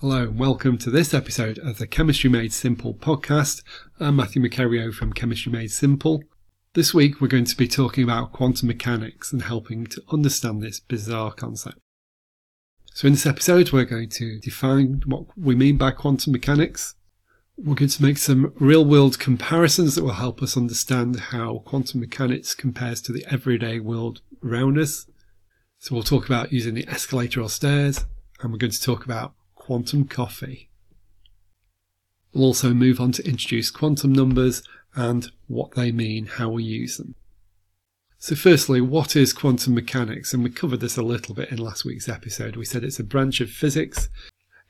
Hello and welcome to this episode of the Chemistry Made Simple podcast. I'm Matthew Macario from Chemistry Made Simple. This week we're going to be talking about quantum mechanics and helping to understand this bizarre concept. So in this episode we're going to define what we mean by quantum mechanics. We're going to make some real world comparisons that will help us understand how quantum mechanics compares to the everyday world around us. So we'll talk about using the escalator or stairs and we're going to talk about quantum coffee. We'll also move on to introduce quantum numbers and what they mean, how we use them. So, firstly, what is quantum mechanics? And we covered this a little bit in last week's episode. We said it's a branch of physics.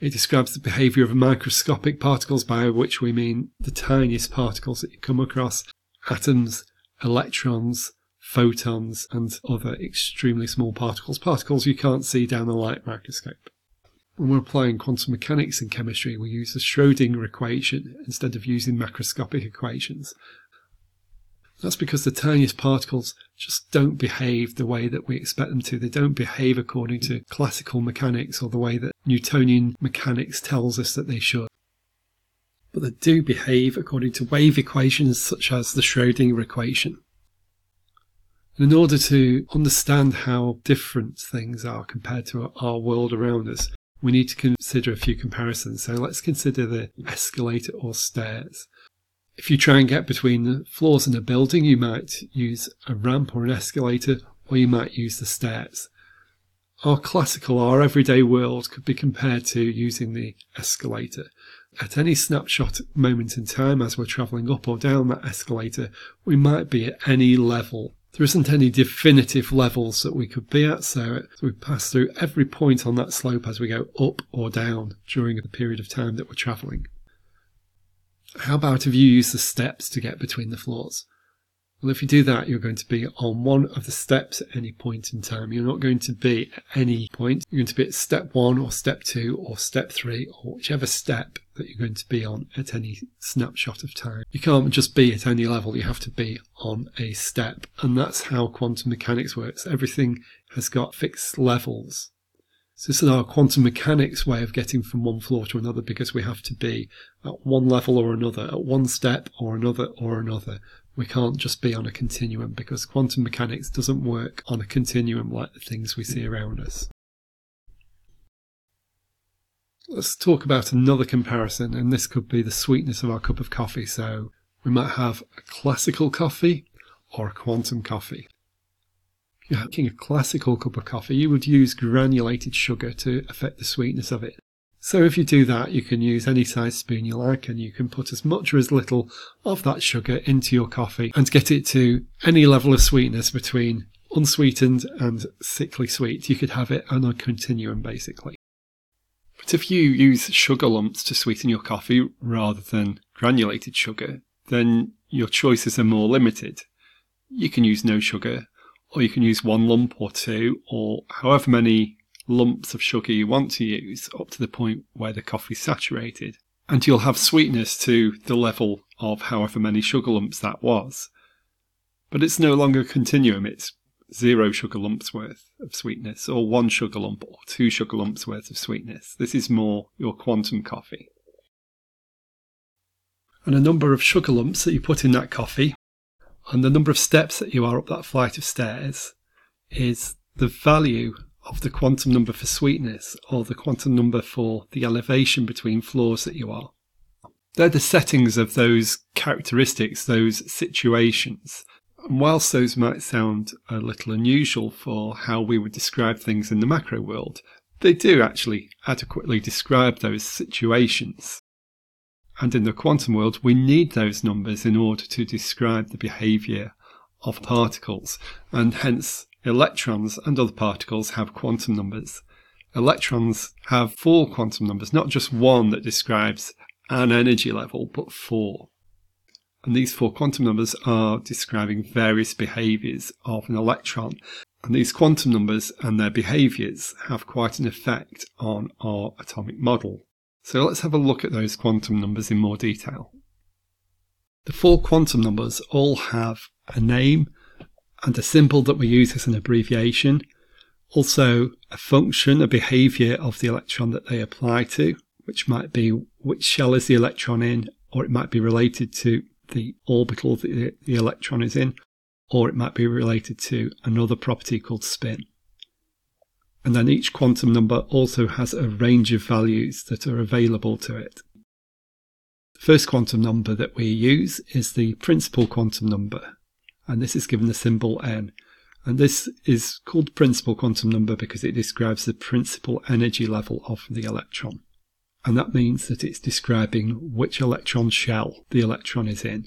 It describes the behaviour of microscopic particles, by which we mean the tiniest particles that you come across atoms, electrons, photons, and other extremely small particles, particles you can't see down the light microscope when we're applying quantum mechanics in chemistry, we use the Schrodinger equation instead of using macroscopic equations. That's because the tiniest particles just don't behave the way that we expect them to. They don't behave according to classical mechanics or the way that Newtonian mechanics tells us that they should. But they do behave according to wave equations such as the Schrodinger equation. And in order to understand how different things are compared to our world around us, we need to consider a few comparisons. So let's consider the escalator or stairs. If you try and get between the floors in a building, you might use a ramp or an escalator, or you might use the stairs. Our classical, our everyday world could be compared to using the escalator. At any snapshot moment in time, as we're travelling up or down that escalator, we might be at any level there isn't any definitive levels that we could be at, so we pass through every point on that slope as we go up or down during the period of time that we're travelling. How about if you use the steps to get between the floors? Well, if you do that, you're going to be on one of the steps at any point in time. You're not going to be at any point. You're going to be at step one or step two or step three or whichever step that you're going to be on at any snapshot of time. You can't just be at any level. You have to be on a step. And that's how quantum mechanics works. Everything has got fixed levels. So this is our quantum mechanics way of getting from one floor to another because we have to be at one level or another, at one step or another or another. We can't just be on a continuum because quantum mechanics doesn't work on a continuum like the things we see around us. Let's talk about another comparison, and this could be the sweetness of our cup of coffee. So we might have a classical coffee or a quantum coffee If you're making a classical cup of coffee, you would use granulated sugar to affect the sweetness of it. So if you do that, you can use any size spoon you like and you can put as much or as little of that sugar into your coffee and get it to any level of sweetness between unsweetened and sickly sweet. You could have it on a continuum basically. But if you use sugar lumps to sweeten your coffee rather than granulated sugar, then your choices are more limited. You can use no sugar or you can use one lump or two, or however many lumps of sugar you want to use up to the point where the coffee's saturated. And you'll have sweetness to the level of however many sugar lumps that was. But it's no longer a continuum, it's zero sugar lumps worth of sweetness, or one sugar lump, or two sugar lumps worth of sweetness. This is more your quantum coffee. And the number of sugar lumps that you put in that coffee and the number of steps that you are up that flight of stairs is the value of the quantum number for sweetness or the quantum number for the elevation between floors that you are. They're the settings of those characteristics, those situations. And whilst those might sound a little unusual for how we would describe things in the macro world, they do actually adequately describe those situations. And in the quantum world, we need those numbers in order to describe the behavior of particles. And hence, electrons and other particles have quantum numbers. Electrons have four quantum numbers, not just one that describes an energy level, but four. And these four quantum numbers are describing various behaviors of an electron. And these quantum numbers and their behaviors have quite an effect on our atomic model. So let's have a look at those quantum numbers in more detail. The four quantum numbers all have a name and a symbol that we use as an abbreviation, also a function, a behavior of the electron that they apply to, which might be which shell is the electron in, or it might be related to the orbital that the, the electron is in, or it might be related to another property called spin. And then each quantum number also has a range of values that are available to it. The first quantum number that we use is the principal quantum number, and this is given the symbol n. And this is called principal quantum number because it describes the principal energy level of the electron. And that means that it's describing which electron shell the electron is in.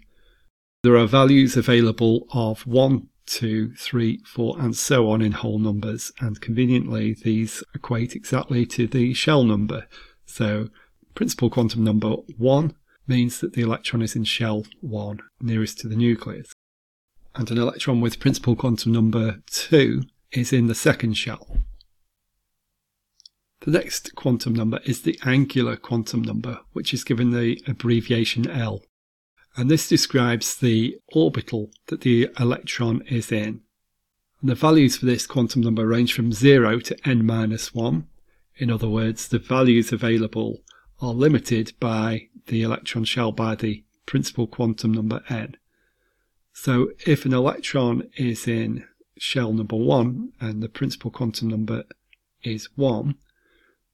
There are values available of 1, 2, 3, 4, and so on in whole numbers, and conveniently these equate exactly to the shell number. So principal quantum number 1 means that the electron is in shell 1, nearest to the nucleus. And an electron with principal quantum number 2 is in the second shell. The next quantum number is the angular quantum number, which is given the abbreviation L and this describes the orbital that the electron is in. And the values for this quantum number range from 0 to n minus 1. In other words, the values available are limited by the electron shell by the principal quantum number n. So if an electron is in shell number 1 and the principal quantum number is 1,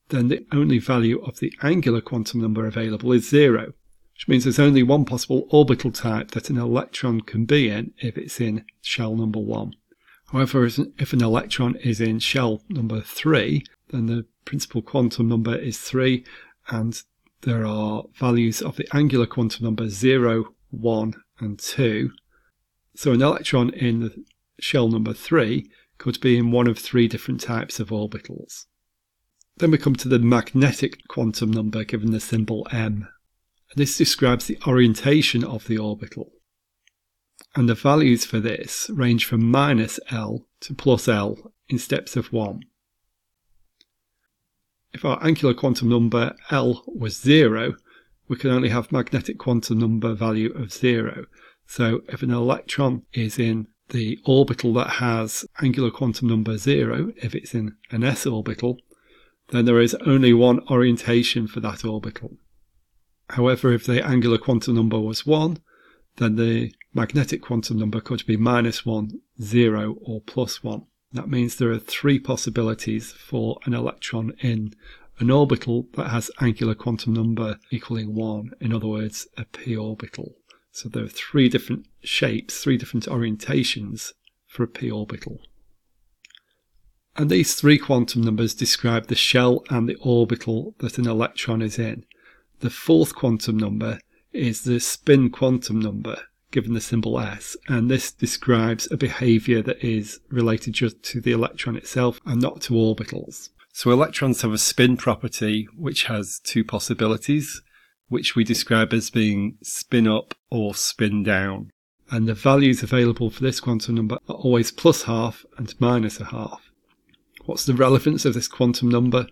then the only value of the angular quantum number available is 0 which means there's only one possible orbital type that an electron can be in if it's in shell number one. However, if an electron is in shell number three, then the principal quantum number is three, and there are values of the angular quantum number 0, 1, and 2. So an electron in the shell number 3 could be in one of three different types of orbitals. Then we come to the magnetic quantum number given the symbol m. This describes the orientation of the orbital. And the values for this range from minus L to plus L in steps of 1. If our angular quantum number L was 0, we can only have magnetic quantum number value of 0. So if an electron is in the orbital that has angular quantum number 0, if it's in an s orbital, then there is only one orientation for that orbital. However, if the angular quantum number was 1, then the magnetic quantum number could be minus 1, 0, or plus 1. That means there are three possibilities for an electron in an orbital that has angular quantum number equaling 1, in other words, a p orbital. So there are three different shapes, three different orientations for a p orbital. And these three quantum numbers describe the shell and the orbital that an electron is in. The fourth quantum number is the spin quantum number, given the symbol s, and this describes a behavior that is related just to the electron itself and not to orbitals. So electrons have a spin property which has two possibilities, which we describe as being spin up or spin down. And the values available for this quantum number are always plus half and minus a half. What's the relevance of this quantum number?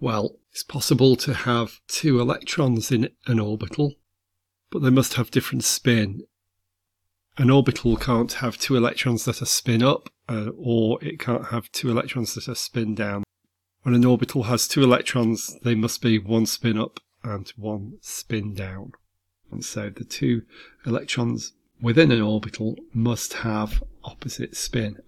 Well, it's possible to have two electrons in an orbital, but they must have different spin. An orbital can't have two electrons that are spin up, uh, or it can't have two electrons that are spin down. When an orbital has two electrons, they must be one spin up and one spin down. And so the two electrons within an orbital must have opposite spin.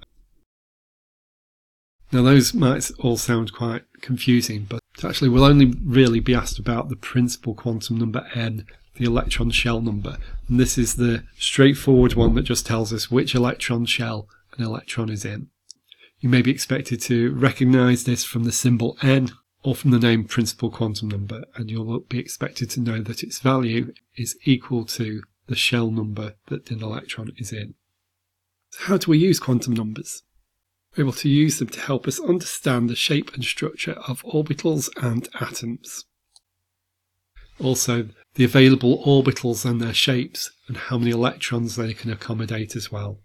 Now, those might all sound quite confusing, but actually we'll only really be asked about the principal quantum number n, the electron shell number. And this is the straightforward one that just tells us which electron shell an electron is in. You may be expected to recognize this from the symbol n from the name principal quantum number, and you'll be expected to know that its value is equal to the shell number that an electron is in. So how do we use quantum numbers? We're able to use them to help us understand the shape and structure of orbitals and atoms. Also, the available orbitals and their shapes, and how many electrons they can accommodate as well.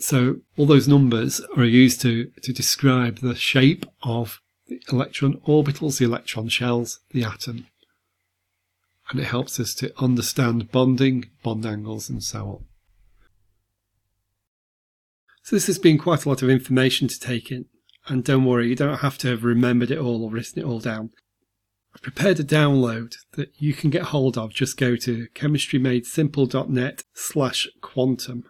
So, all those numbers are used to, to describe the shape of the electron orbitals, the electron shells, the atom. And it helps us to understand bonding, bond angles, and so on. So this has been quite a lot of information to take in. And don't worry, you don't have to have remembered it all or written it all down. I've prepared a download that you can get hold of. Just go to chemistrymadesimple.net slash quantum.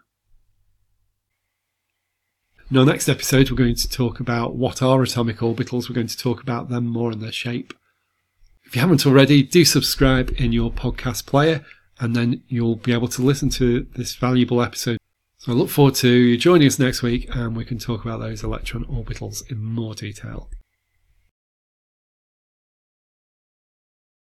In our next episode, we're going to talk about what are atomic orbitals. We're going to talk about them more and their shape. If you haven't already, do subscribe in your podcast player and then you'll be able to listen to this valuable episode. So I look forward to you joining us next week and we can talk about those electron orbitals in more detail.